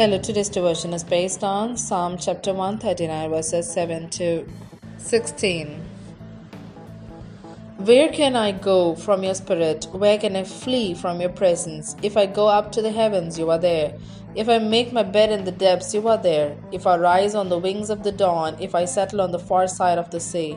Hello, today's devotion is based on Psalm chapter 139, verses 7 to 16. Where can I go from your spirit? Where can I flee from your presence? If I go up to the heavens, you are there. If I make my bed in the depths, you are there. If I rise on the wings of the dawn, if I settle on the far side of the sea,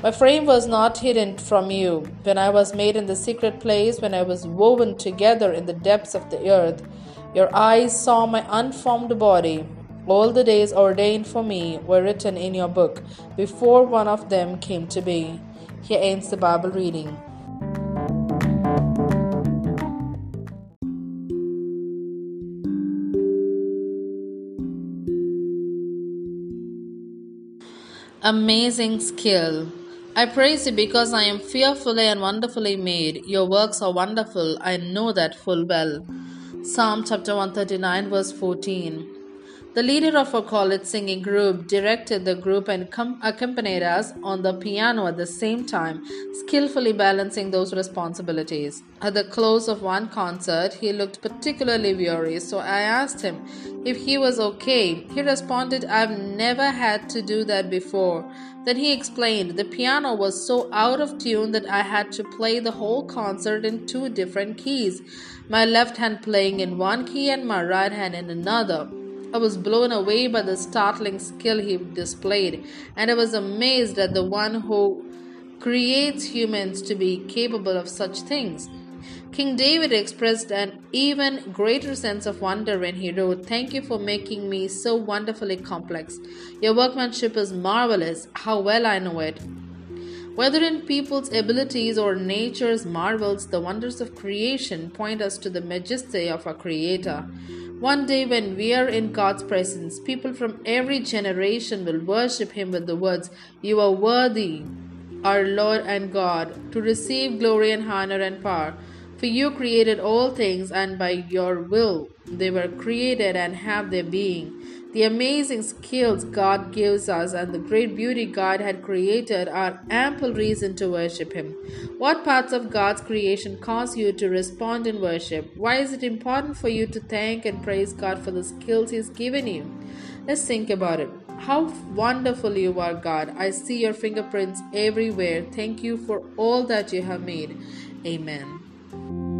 My frame was not hidden from you when I was made in the secret place, when I was woven together in the depths of the earth. Your eyes saw my unformed body. All the days ordained for me were written in your book before one of them came to be. Here ends the Bible reading. Amazing skill. I praise you because I am fearfully and wonderfully made. Your works are wonderful. I know that full well. Psalm chapter 139, verse 14. The leader of our college singing group directed the group and com- accompanied us on the piano at the same time, skillfully balancing those responsibilities. At the close of one concert, he looked particularly weary, so I asked him if he was okay. He responded, I've never had to do that before. Then he explained the piano was so out of tune that I had to play the whole concert in two different keys, my left hand playing in one key and my right hand in another. I was blown away by the startling skill he displayed, and I was amazed at the one who creates humans to be capable of such things. King David expressed an even greater sense of wonder when he wrote, Thank you for making me so wonderfully complex. Your workmanship is marvelous. How well I know it. Whether in people's abilities or nature's marvels, the wonders of creation point us to the majesty of our Creator. One day, when we are in God's presence, people from every generation will worship Him with the words, You are worthy, our Lord and God, to receive glory and honor and power. For you created all things, and by your will they were created and have their being. The amazing skills God gives us and the great beauty God had created are ample reason to worship Him. What parts of God's creation cause you to respond in worship? Why is it important for you to thank and praise God for the skills He's given you? Let's think about it. How wonderful you are, God. I see your fingerprints everywhere. Thank you for all that you have made. Amen you